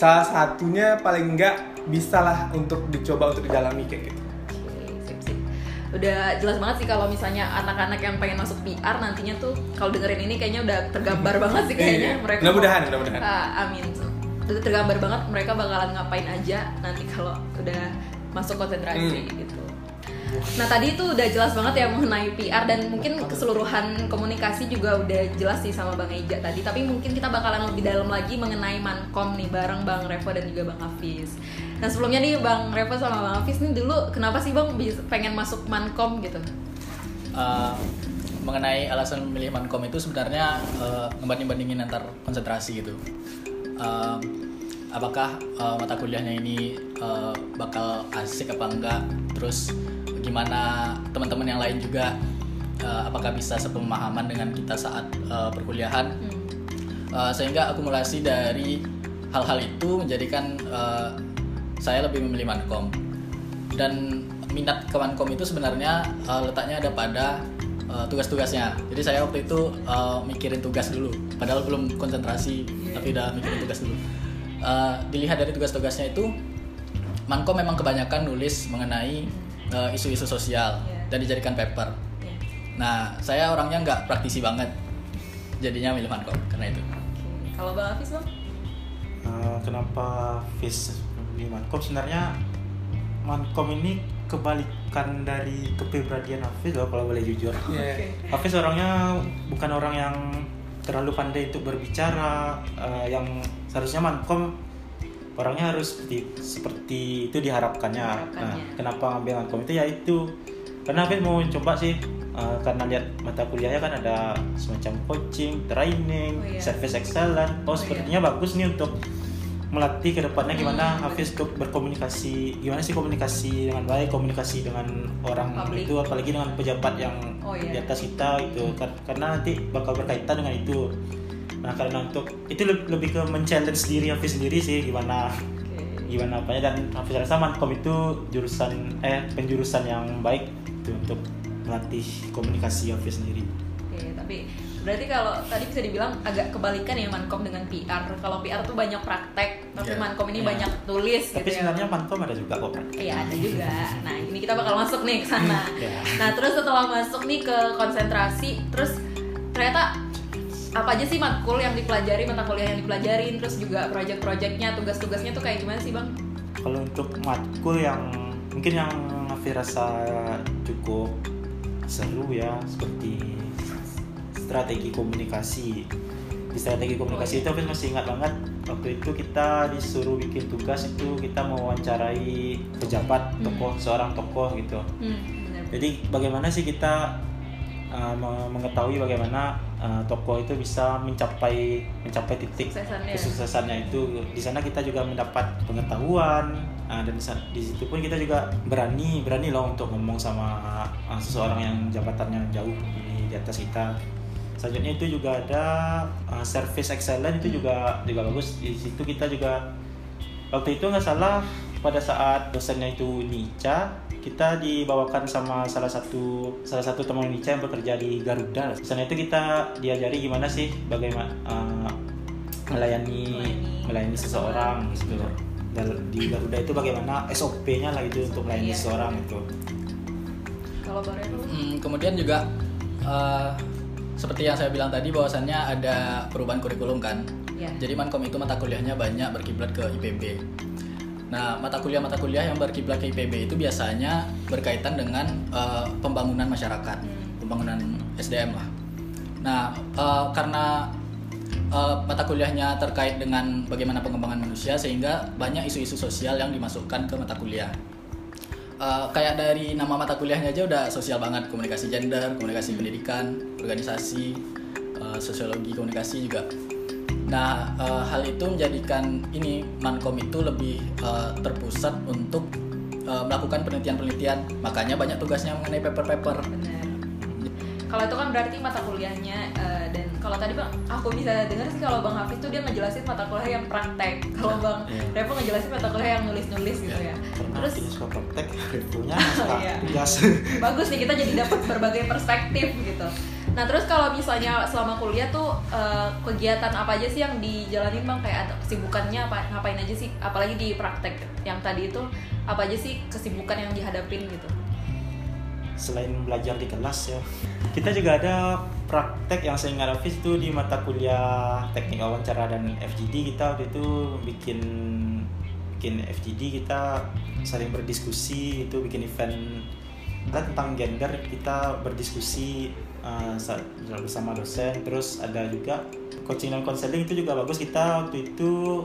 Speaker 2: salah satunya paling enggak bisalah untuk dicoba untuk didalami kayak gitu
Speaker 1: udah jelas banget sih kalau misalnya anak-anak yang pengen masuk PR nantinya tuh kalau dengerin ini kayaknya udah tergambar banget sih kayaknya
Speaker 2: Iya.
Speaker 1: mereka
Speaker 2: Mudah-mudahan, mudah-mudahan.
Speaker 1: Ah, amin udah tergambar banget mereka bakalan ngapain aja nanti kalau udah masuk konsentrasi
Speaker 2: Hmm.
Speaker 1: gitu nah tadi itu udah jelas banget ya mengenai PR dan mungkin keseluruhan komunikasi juga udah jelas sih sama Bang Eja tadi tapi mungkin kita bakalan lebih dalam lagi mengenai Mankom nih bareng Bang Revo dan juga Bang Hafiz Nah sebelumnya nih Bang Revo sama Bang Hafiz nih dulu kenapa sih Bang pengen masuk Mankom gitu?
Speaker 4: Uh, mengenai alasan memilih Mankom itu sebenarnya uh, ngebanding-bandingin antar konsentrasi gitu. Uh, apakah uh, mata kuliahnya ini uh, bakal asik apa enggak? Terus gimana teman-teman yang lain juga uh, apakah bisa sepemahaman dengan kita saat uh, perkuliahan?
Speaker 1: Hmm.
Speaker 4: Uh, sehingga akumulasi dari hal-hal itu menjadikan uh, saya lebih memilih Mankom dan minat ke Mankom itu sebenarnya uh, letaknya ada pada uh, tugas-tugasnya jadi saya waktu itu uh, mikirin tugas dulu padahal belum konsentrasi tapi udah mikirin tugas dulu Uh, dilihat dari tugas-tugasnya itu Mankom memang kebanyakan nulis mengenai uh, isu-isu sosial
Speaker 1: Iya.
Speaker 4: dan dijadikan paper
Speaker 1: Ya.
Speaker 4: nah saya orangnya nggak praktisi banget jadinya milih Mankom karena itu
Speaker 1: Oke. Kalau Bang Hafiz Bang?
Speaker 3: Eh, kenapa Fis memilih Mankom sebenarnya Mankom ini kebalikan dari kepribadian Hafiz loh kalau boleh jujur
Speaker 2: Iya.
Speaker 1: Oke.
Speaker 3: Hafiz orangnya bukan orang yang terlalu pandai untuk berbicara eh, yang seharusnya Mankom orangnya harus seperti seperti itu diharapkannya. Nah,
Speaker 1: Diharapkannya.
Speaker 3: kenapa ngambil Mankom itu ya itu karena Hafiz mau coba sih eh, karena lihat mata kuliahnya kan ada semacam coaching, training,
Speaker 1: Oh, iya.
Speaker 3: service excellence. Oh,
Speaker 1: Oh,
Speaker 3: sepertinya bagus nih untuk melatih ke depannya gimana
Speaker 1: Hmm,
Speaker 3: Hafiz untuk berkomunikasi gimana sih komunikasi dengan baik komunikasi dengan orang
Speaker 1: Publik.
Speaker 3: itu apalagi dengan pejabat yang
Speaker 1: Oh, iya.
Speaker 3: di atas kita itu Kar- karena nanti bakal berkaitan dengan itu nah karena untuk itu le- lebih ke men-challenge diri Hafiz sendiri sih gimana
Speaker 1: Oke.
Speaker 3: gimana apanya dan Hafiz rasa Mankom itu jurusan eh penjurusan yang baik itu untuk melatih komunikasi Hafiz sendiri
Speaker 1: Oke, tapi berarti kalau tadi bisa dibilang agak kebalikan ya Mankom dengan PR. Kalau PR tuh banyak praktek, tapi
Speaker 4: Iya.
Speaker 1: Mankom ini
Speaker 3: Iya.
Speaker 1: banyak tulis
Speaker 3: tapi
Speaker 1: gitu ya.
Speaker 3: sebenarnya Mankom ada juga kok praktek.
Speaker 1: Iya ada juga. Nah ini kita bakal masuk nih ke sana.
Speaker 3: Ya.
Speaker 1: Nah terus setelah masuk nih ke konsentrasi, terus ternyata apa aja sih matkul yang dipelajari, mata kuliah yang dipelajarin, terus juga project-projectnya, tugas-tugasnya tuh kayak gimana sih bang?
Speaker 3: Kalau untuk matkul yang mungkin yang Hafiz rasa cukup seru ya seperti strategi komunikasi. Di strategi komunikasi itu Hafiz masih ingat banget waktu itu kita disuruh bikin tugas itu kita mewawancarai pejabat
Speaker 1: Hmm.
Speaker 3: tokoh seorang tokoh gitu.
Speaker 1: Hmm, benar.
Speaker 3: Jadi bagaimana sih kita uh, me- mengetahui bagaimana uh, tokoh itu bisa mencapai mencapai titik
Speaker 1: Kesuksesannya.
Speaker 3: kesuksesannya itu. Di sana kita juga mendapat pengetahuan uh, dan di situ pun kita juga berani berani loh untuk ngomong sama uh, seseorang yang jabatannya jauh di, di atas kita. Selanjutnya itu juga ada uh, service excellent itu juga juga bagus. Di situ kita juga waktu itu nggak salah pada saat dosennya itu Nica kita dibawakan sama salah satu salah satu teman Nica yang bekerja di Garuda di sana itu kita diajari gimana sih bagaimana uh, melayani
Speaker 1: Melayani
Speaker 3: melayani seseorang gitu Dan di Garuda itu bagaimana SOP-nya lah itu untuk melayani
Speaker 1: Iya.
Speaker 3: seseorang itu
Speaker 1: Kalau?
Speaker 4: Hmm, kemudian juga eh, seperti yang saya bilang tadi bahwasannya ada perubahan kurikulum kan.
Speaker 1: Iya.
Speaker 4: Jadi Mankom itu mata kuliahnya banyak berkiblat ke IPB. Nah, mata kuliah-mata kuliah yang berkiblat ke IPB itu biasanya berkaitan dengan eh, pembangunan masyarakat, pembangunan SDM lah. Nah, eh, karena eh, mata kuliahnya terkait dengan bagaimana pengembangan manusia sehingga banyak isu-isu sosial yang dimasukkan ke mata kuliah. Eh, kayak dari nama mata kuliahnya aja udah sosial banget komunikasi gender komunikasi pendidikan organisasi eh, sosiologi komunikasi juga nah eh, hal itu menjadikan ini mankom itu lebih eh, terpusat untuk eh, melakukan penelitian-penelitian makanya banyak tugasnya mengenai paper-paper.
Speaker 1: Kalau itu kan berarti mata kuliahnya eh, dan kalau tadi bang, aku bisa dengar sih kalau bang Hafiz tuh dia ngejelasin mata kuliah yang praktek. Kalau bang
Speaker 3: Iya.
Speaker 1: Revo ngejelasin mata kuliah yang nulis-nulis gitu ya.
Speaker 3: karena
Speaker 1: Terus
Speaker 3: suka praktek reviewnya suka
Speaker 1: Iya.
Speaker 3: tugas
Speaker 1: bagus nih kita jadi dapat berbagai perspektif gitu. Nah terus kalau misalnya selama kuliah tuh eh, kegiatan apa aja sih yang dijalanin bang? Kayak kesibukannya apa ngapain aja sih? Apalagi di praktek yang tadi itu apa aja sih kesibukan yang dihadapin gitu?
Speaker 3: selain belajar di kelas ya. Kita juga ada praktek yang saya Hafiz itu di mata kuliah teknik wawancara dan FGD kita waktu itu bikin bikin FGD kita saling berdiskusi itu bikin event. Tentang gender kita berdiskusi uh, sa- bersama dosen. Terus ada juga coaching dan konseling itu juga bagus. Kita waktu itu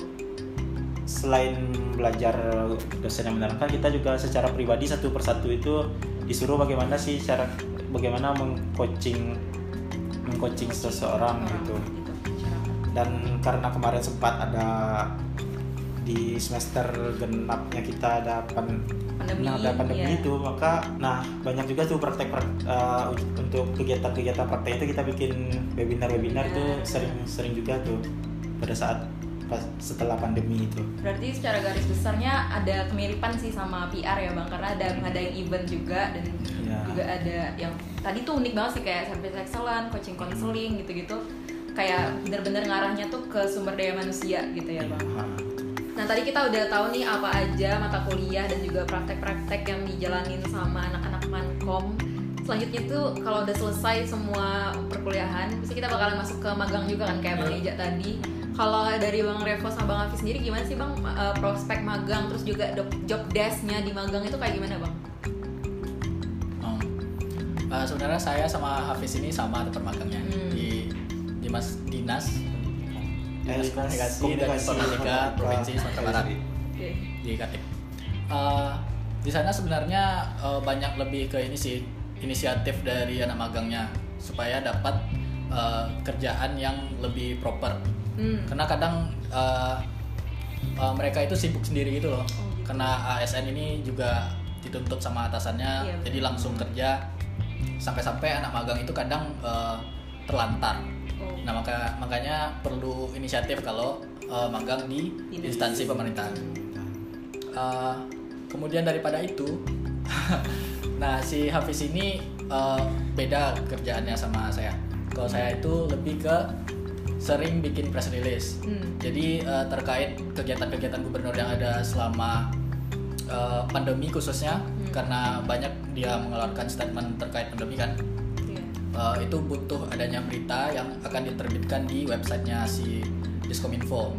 Speaker 3: selain belajar dosen yang menerangkan kita juga secara pribadi satu persatu itu disuruh bagaimana sih cara bagaimana mengcoaching mengcoaching seseorang gitu. Dan karena kemarin sempat ada di semester genapnya kita ada
Speaker 1: Pandemi,
Speaker 3: nah, ada pandemi
Speaker 1: iya.
Speaker 3: itu maka nah banyak juga tuh praktek prak- uh, untuk kegiatan-kegiatan praktek itu kita bikin webinar-webinar itu
Speaker 1: Webinar.
Speaker 3: sering sering juga tuh pada saat pas setelah pandemi itu
Speaker 1: Berarti secara garis besarnya ada kemiripan sih sama PR ya bang karena ada ngadain event juga dan
Speaker 3: Iya.
Speaker 1: juga ada yang tadi tuh unik banget sih kayak service excellent, coaching counseling gitu-gitu kayak bener-bener ngarahnya tuh ke sumber daya manusia gitu ya bang.
Speaker 3: Ah, betul.
Speaker 1: Nah tadi kita udah tahu nih apa aja mata kuliah dan juga praktek-praktek yang dijalanin sama anak-anak mankom. Selanjutnya tuh kalau udah selesai semua perkuliahan, pasti kita bakalan masuk ke magang juga kan kayak Bang Eja tadi. Kalau dari Bang Revo sama Bang Hafiz sendiri gimana sih Bang eh, prospek magang terus juga job desk-nya di magang itu kayak gimana Bang?
Speaker 4: Uh, sebenarnya saya sama Hafiz ini sama tempat magangnya
Speaker 1: Hmm.
Speaker 4: di di Mas Dinas
Speaker 3: Eh,
Speaker 4: Dinas Komunikasi dan Informatika Provinsi Sumatera Barat
Speaker 1: Oke.
Speaker 4: di. Uh, di sana sebenarnya uh, banyak lebih ke ini sih inisiatif dari anak magangnya supaya dapat uh, kerjaan yang lebih proper.
Speaker 1: Hmm.
Speaker 4: Karena kadang uh, uh, mereka itu sibuk sendiri gitu loh.
Speaker 1: Oh, gitu.
Speaker 4: Karena ASN ini juga dituntut sama atasannya,
Speaker 1: Iya,
Speaker 4: jadi langsung kerja sampai-sampai anak magang itu kadang uh, terlantar.
Speaker 1: Oh.
Speaker 4: Nah maka makanya perlu inisiatif kalau uh, magang di instansi pemerintahan. Uh, kemudian daripada itu, nah si Hafiz ini uh, beda kerjaannya sama saya. Kalau saya itu lebih ke sering bikin press release.
Speaker 1: Hmm.
Speaker 4: Jadi uh, terkait kegiatan-kegiatan gubernur yang ada selama uh, pandemi khususnya, karena banyak dia mengeluarkan statement terkait pandemi kan. Uh, itu butuh adanya berita yang akan diterbitkan di websitenya si Diskominfo.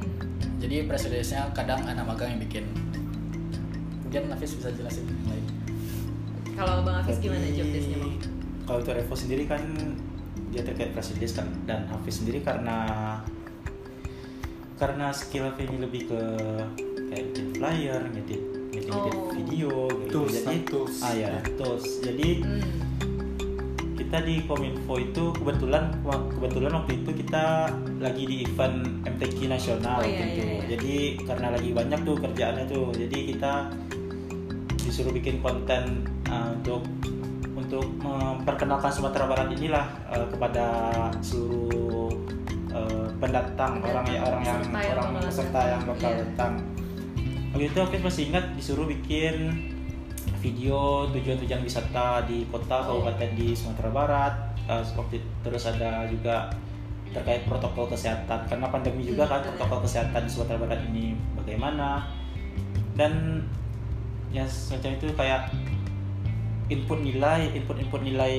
Speaker 4: Jadi press release-nya kadang anak magang yang bikin. Kemudian Nafis bisa jelasin yang lain.
Speaker 1: Kalau Bang Hafiz gimana job desk-nya Bang?
Speaker 3: Kalau untuk Revo sendiri kan dia terkait press release kan dan Hafiz sendiri karena karena skill Hafiz ini lebih ke kayak bikin flyer, ngedit ngedit, ngedit
Speaker 1: Oh.
Speaker 3: video gitu.
Speaker 2: Tools,
Speaker 3: Jadi
Speaker 2: tools.
Speaker 3: ah ya, tools. Jadi
Speaker 1: Hmm.
Speaker 3: Kita di Kominfo itu kebetulan kebetulan waktu itu kita lagi di event MTQ nasional
Speaker 1: Oh, iya,
Speaker 3: gitu.
Speaker 1: iya, iya.
Speaker 3: Jadi karena lagi banyak tuh kerjaannya tuh. Jadi kita disuruh bikin konten uh, untuk untuk memperkenalkan Sumatera Barat inilah uh, kepada seluruh uh, pendatang orang yang orang yang
Speaker 1: peserta yang
Speaker 3: orang
Speaker 1: bakal
Speaker 3: peserta
Speaker 1: datang.
Speaker 3: yang bakal datang. Waktu itu aku masih ingat disuruh bikin video tujuan-tujuan wisata di kota
Speaker 1: Oh.
Speaker 3: kabupaten di Sumatera Barat. Uh, seperti terus ada juga terkait protokol kesehatan karena pandemi juga
Speaker 1: Hmm,
Speaker 3: kan protokol kesehatan di Sumatera Barat ini bagaimana dan ya semacam itu kayak input nilai input input nilai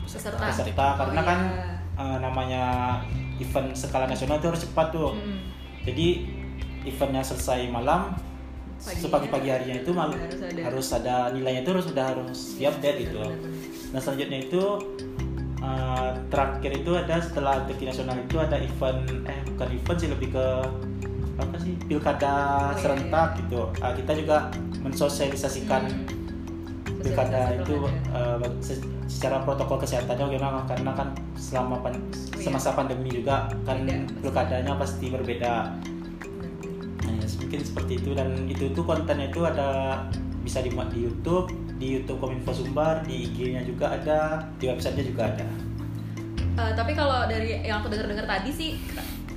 Speaker 1: Peserta.
Speaker 3: peserta
Speaker 1: Oh,
Speaker 3: karena kan
Speaker 1: iya.
Speaker 3: uh, namanya event skala nasional itu harus cepat tuh
Speaker 1: Hmm.
Speaker 3: jadi eventnya selesai malam
Speaker 1: Paginya
Speaker 3: sepagi-pagi harinya itu mal-
Speaker 1: harus ada.
Speaker 3: harus ada nilainya itu harus sudah harus siap date gitu
Speaker 1: Benar-benar.
Speaker 3: nah selanjutnya itu uh, terakhir itu ada setelah MTQ nasional itu ada event eh bukan event sih lebih ke apa sih pilkada
Speaker 1: Oh, iya,
Speaker 3: serentak gitu Ah, kita juga mensosialisasikan
Speaker 1: Hmm.
Speaker 3: pilkada itu uh, se- secara protokol kesehatannya bagaimana karena kan selama pan-
Speaker 1: iya.
Speaker 3: semasa pandemi juga kan pilkadanya pasti berbeda mungkin seperti itu dan itu tuh kontennya itu ada bisa dimuat di YouTube, di YouTube Kominfo Sumbar, di IG-nya juga ada, di websitenya juga ada.
Speaker 1: Eh, tapi kalau dari yang aku dengar-dengar tadi sih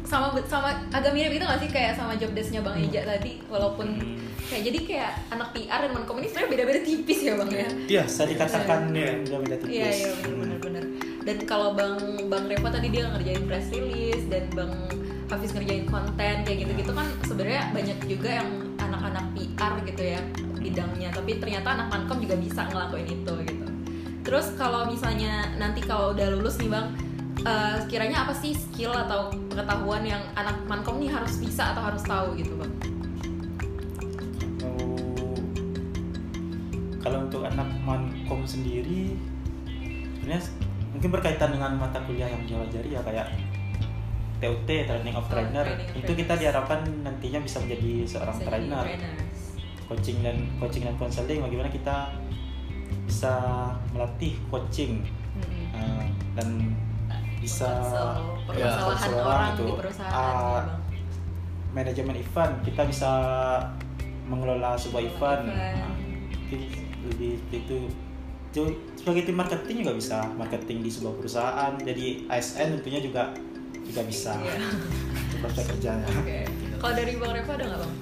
Speaker 1: sama sama agak mirip itu gak sih kayak sama job desk-nya Bang Eja tadi walaupun
Speaker 3: Hmm.
Speaker 1: kayak jadi kayak anak PR dan mankom ini sebenarnya beda-beda tipis ya Bang ya.
Speaker 2: Iya,
Speaker 3: Bisa dikatakan
Speaker 2: Iya.
Speaker 3: udah beda tipis.
Speaker 1: Iya iya benar benar. Dan kalau Bang Bang Revo tadi dia ngerjain press release dan Bang Hafiz ngerjain konten kayak gitu-gitu kan sebenarnya banyak juga yang anak-anak PR gitu ya bidangnya. Tapi ternyata anak mankom juga bisa ngelakuin itu gitu. Terus kalau misalnya nanti kalau udah lulus nih Bang, eh, kiranya apa sih skill atau pengetahuan yang anak mankom nih harus bisa atau harus tahu gitu Bang?
Speaker 3: Kalau untuk anak mankom sendiri sebenarnya mungkin berkaitan dengan mata kuliah yang pelajari ya kayak TUT Training of
Speaker 1: Oh,
Speaker 3: Trainer.
Speaker 1: Training
Speaker 3: itu kita diharapkan nantinya bisa menjadi seorang
Speaker 1: Bisa jadi
Speaker 3: trainer. coaching dan coaching dan consulting bagaimana kita bisa melatih coaching.
Speaker 1: Mm-mm.
Speaker 3: uh, dan bisa
Speaker 1: permasalahan
Speaker 3: konsel
Speaker 1: orang
Speaker 3: gitu.
Speaker 1: di perusahaan
Speaker 3: Ah,
Speaker 1: ya, Bang.
Speaker 3: manajemen event kita bisa mengelola sebuah event,
Speaker 1: Event.
Speaker 3: Nah, mungkin lebih itu. Sebagai tim marketing juga bisa marketing di sebuah perusahaan. Jadi ASN tentunya juga juga bisa
Speaker 1: Iya.
Speaker 3: itu prospek kerjanya
Speaker 1: Oke. Kalau dari Bang Revo ada nggak Bang?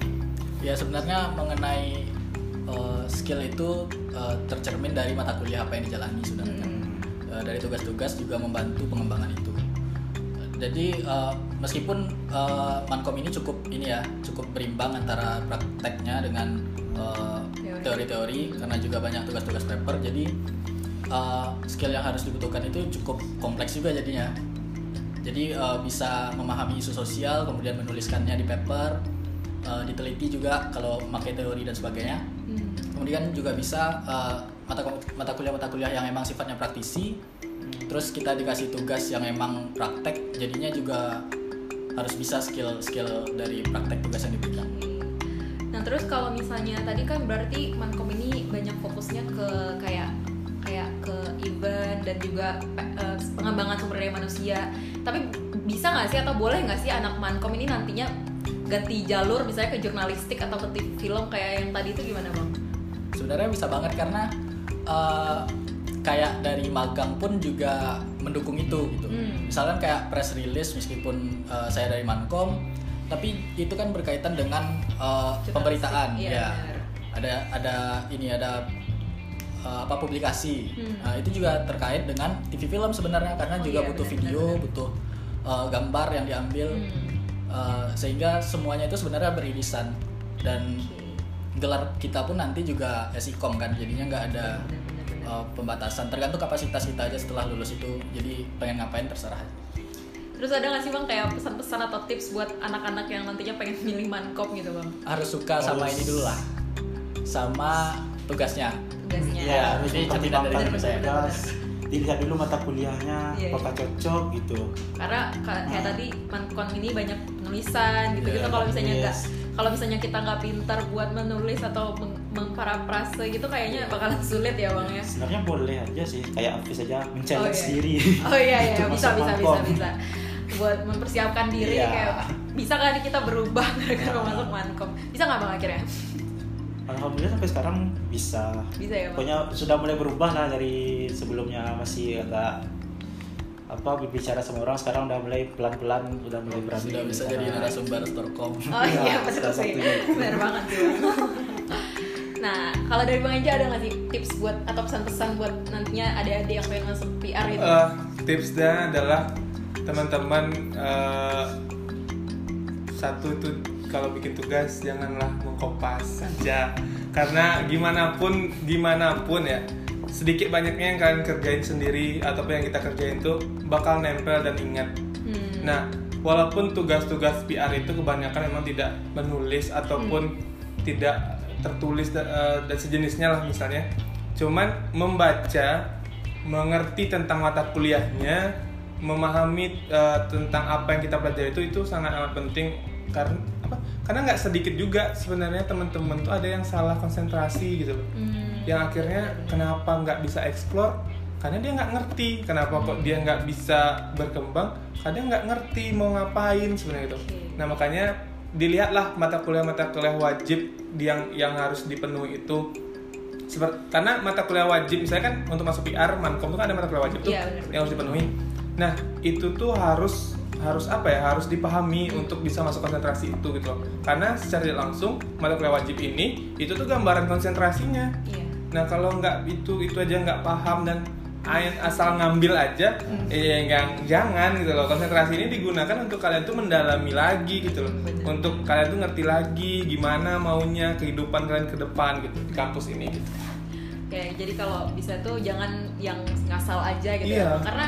Speaker 4: Ya sebenarnya mengenai uh, skill itu uh, tercermin dari mata kuliah apa yang dijalani sebenarnya.
Speaker 1: Hmm.
Speaker 4: Uh, dari tugas-tugas juga membantu pengembangan itu. Uh, Jadi uh, meskipun uh, mankom ini cukup ini ya cukup berimbang antara prakteknya dengan uh,
Speaker 1: Teori.
Speaker 4: teori-teori karena juga banyak tugas-tugas paper. Jadi uh, skill yang harus dibutuhkan itu cukup kompleks juga jadinya. Jadi uh, bisa memahami isu sosial, kemudian menuliskannya di paper, uh, diteliti juga kalau pakai teori dan sebagainya.
Speaker 1: Hmm.
Speaker 4: Kemudian juga bisa uh, mata mata kuliah mata kuliah yang emang sifatnya praktisi. Terus kita dikasih tugas yang emang praktek, jadinya juga harus bisa skill skill dari praktek tugas yang diberikan.
Speaker 1: Nah terus kalau misalnya tadi kan berarti mankom ini banyak fokusnya ke kayak kayak ke event dan juga pe- pengembangan sumber daya manusia. Tapi bisa nggak sih atau boleh nggak sih anak mankom ini nantinya ganti jalur misalnya ke jurnalistik atau ke film kayak yang tadi itu gimana bang?
Speaker 4: sebenarnya bisa banget karena eh, kayak dari magang pun juga mendukung itu gitu
Speaker 1: Hmm.
Speaker 4: misalkan kayak press release meskipun eh, saya dari Mankom tapi itu kan berkaitan dengan
Speaker 1: Jurnalistik,
Speaker 4: pemberitaan
Speaker 1: iya,
Speaker 4: ya
Speaker 1: benar.
Speaker 4: ada ada ini ada eh, apa publikasi
Speaker 1: Hmm.
Speaker 4: Nah, itu juga terkait dengan TV film sebenarnya karena
Speaker 1: Oh
Speaker 4: juga
Speaker 1: iya,
Speaker 4: butuh
Speaker 1: benar,
Speaker 4: video
Speaker 1: benar.
Speaker 4: butuh eh, gambar yang diambil
Speaker 1: Hmm.
Speaker 4: Eh, sehingga semuanya itu sebenarnya beririsan dan
Speaker 1: Oke.
Speaker 4: gelar kita pun nanti juga SIKOM kan jadinya nggak ada
Speaker 1: Benar-benar.
Speaker 4: uh, pembatasan tergantung kapasitas kita aja setelah lulus itu jadi pengen ngapain terserah
Speaker 1: Terus ada nggak sih bang kayak pesan-pesan atau tips buat anak-anak yang nantinya pengen milih mankom gitu bang?
Speaker 4: harus suka sama
Speaker 3: Harus.
Speaker 4: ini dulu lah sama tugasnya
Speaker 1: Tugasnya.
Speaker 4: Iya,
Speaker 3: harus
Speaker 4: jadi catatan dari
Speaker 3: tugas dilihat dulu mata kuliahnya
Speaker 1: Iya, iya.
Speaker 3: apakah cocok gitu
Speaker 1: Karena ka- kayak tadi mankom ini banyak penulisan gitu-gitu.
Speaker 4: Iya,
Speaker 1: kalau misalnya
Speaker 3: yes.
Speaker 1: nggak kalau misalnya kita nggak pintar buat menulis atau meng- mengparafrase gitu kayaknya bakalan sulit ya bang ya.
Speaker 3: sebenarnya boleh aja sih kayak Hafiz aja
Speaker 1: Oh,
Speaker 3: mencari
Speaker 1: iya.
Speaker 3: diri
Speaker 1: Oh iya iya
Speaker 3: Untuk
Speaker 1: bisa bisa bisa bisa. Buat mempersiapkan diri
Speaker 3: Iya.
Speaker 1: kayak bisa kali kita berubah gara-gara
Speaker 3: Iya.
Speaker 1: masuk mankom. Bisa nggak bang akhirnya?
Speaker 3: Alhamdulillah sampai sekarang bisa
Speaker 1: Bisa ya bang.
Speaker 3: pokoknya sudah mulai berubah lah dari sebelumnya masih agak apa berbicara sama orang sekarang udah mulai pelan-pelan udah mulai berani
Speaker 4: sudah bisa jadi narasumber Storkom
Speaker 1: Oh iya betul
Speaker 3: salah
Speaker 1: sih, benar banget sih. Bang. Nah, kalau dari Bang Eja ada nggak sih tips buat atau pesan-pesan buat nantinya adik-adik yang pengen masuk PR gitu?
Speaker 2: Eh, tipsnya adalah teman-teman eh, satu tuh kalau bikin tugas janganlah mengkopas saja. Karena gimana pun gimana pun ya sedikit banyaknya yang kalian kerjain sendiri ataupun yang kita kerjain tuh bakal nempel dan ingat.
Speaker 1: Hmm.
Speaker 2: Nah, walaupun tugas-tugas PR itu kebanyakan memang tidak menulis ataupun tidak tertulis eh, dan sejenisnya lah misalnya, cuman membaca, mengerti tentang mata kuliahnya, memahami eh, tentang apa yang kita pelajari itu itu sangat amat penting. Karena apa? Karena nggak sedikit juga sebenarnya teman-teman tuh ada yang salah konsentrasi gitu loh.
Speaker 1: Hmm.
Speaker 2: yang akhirnya kenapa nggak bisa explore? Karena dia nggak ngerti kenapa kok dia nggak bisa berkembang. Karena nggak ngerti mau ngapain sebenarnya itu nah makanya dilihatlah mata kuliah mata kuliah wajib yang yang harus dipenuhi itu. Seper- karena mata kuliah wajib misalnya kan untuk masuk PR mankom itu kan ada mata kuliah wajib tuh
Speaker 1: Iya, benar.
Speaker 2: yang harus dipenuhi. Nah itu tuh harus harus apa ya harus dipahami untuk bisa masuk konsentrasi itu gitu loh karena secara langsung mata kuliah wajib ini itu tuh gambaran konsentrasinya
Speaker 1: Iya.
Speaker 2: Nah kalau nggak itu itu aja nggak paham dan asal ngambil aja, eh yang jangan gitu loh. Konsentrasi ini digunakan untuk kalian tuh mendalami lagi gitu loh.
Speaker 1: Bener.
Speaker 2: Untuk kalian tuh ngerti lagi gimana maunya kehidupan kalian ke depan gitu di kampus ini gitu.
Speaker 1: Oke, jadi kalau bisa tuh jangan yang ngasal aja gitu
Speaker 2: Iya.
Speaker 1: ya. Karena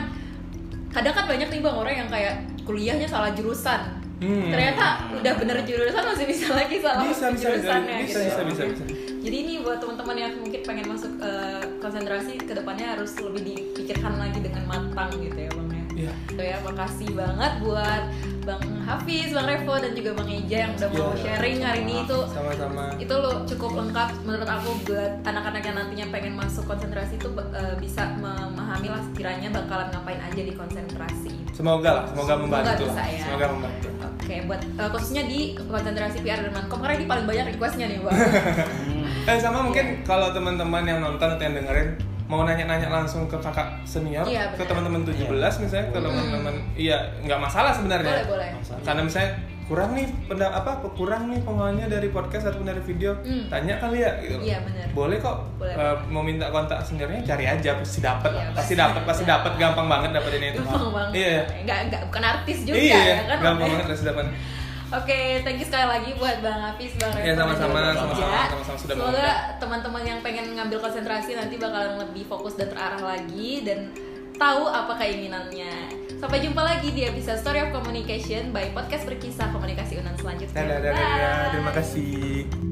Speaker 1: kadang kan banyak nih bang orang yang kayak kuliahnya salah jurusan.
Speaker 2: Hmm.
Speaker 1: Ternyata udah bener jurusan masih bisa lagi salah
Speaker 2: Bisa bisa
Speaker 1: jurusannya
Speaker 2: bisa
Speaker 1: gitu
Speaker 2: bisa bisa bisa.
Speaker 1: Jadi ini buat teman-teman yang mungkin pengen masuk eh, konsentrasi ke depannya harus lebih dipikirkan lagi dengan matang gitu ya bang ya.
Speaker 2: Iya.
Speaker 1: So ya makasih banget buat Bang Hafiz, Bang Revo dan juga Bang Eja yang udah mau
Speaker 2: Iya.
Speaker 1: sharing hari ini itu
Speaker 2: Sama-sama.
Speaker 1: itu lo cukup lengkap menurut aku buat anak-anak yang nantinya pengen masuk konsentrasi itu eh, bisa memahami lah sekiranya bakalan ngapain aja di konsentrasi.
Speaker 2: Semoga lah, semoga membantu.
Speaker 1: bisa ya.
Speaker 2: Semoga membantu.
Speaker 1: Oke, buat eh, khususnya di konsentrasi PR dan Mankom karena ini paling banyak requestnya nih bang.
Speaker 2: Eh sama mungkin kalau teman-teman yang nonton atau yang dengerin mau nanya-nanya langsung ke kakak senior,
Speaker 1: Iya,
Speaker 2: ke teman-teman 17 misalnya, ke
Speaker 1: Hmm.
Speaker 2: teman-teman iya nggak masalah sebenarnya.
Speaker 1: boleh boleh.
Speaker 2: Karena misalnya kurang nih penda apa kurang nih pengalamannya dari podcast ataupun dari video,
Speaker 1: Hmm.
Speaker 2: tanya kali ya gitu.
Speaker 1: Iya benar.
Speaker 2: Boleh kok
Speaker 1: Boleh.
Speaker 2: eh, mau minta kontak seniornya cari aja pasti dapat,
Speaker 1: Iya,
Speaker 2: pasti dapat, pasti dapat gampang banget dapetin itu.
Speaker 1: Gampang banget.
Speaker 2: Iya.
Speaker 1: Nggak nggak bukan artis juga
Speaker 2: iya,
Speaker 1: ya kan.
Speaker 2: gampang banget pasti dapat.
Speaker 1: Oke, thank you sekali lagi buat Bang Hafiz, Bang
Speaker 2: Iya, sama-sama,
Speaker 1: juga Bang
Speaker 2: sama-sama,
Speaker 1: Eja.
Speaker 2: sama-sama sudah
Speaker 1: Semoga teman-teman yang pengen ngambil konsentrasi nanti bakalan lebih fokus dan terarah lagi dan tahu apa keinginannya. Sampai jumpa lagi di episode Story of Communication by Podcast Berkisah Komunikasi Unan selanjutnya.
Speaker 2: Dadah, dadah, dadah.
Speaker 1: Bye.
Speaker 2: Terima kasih.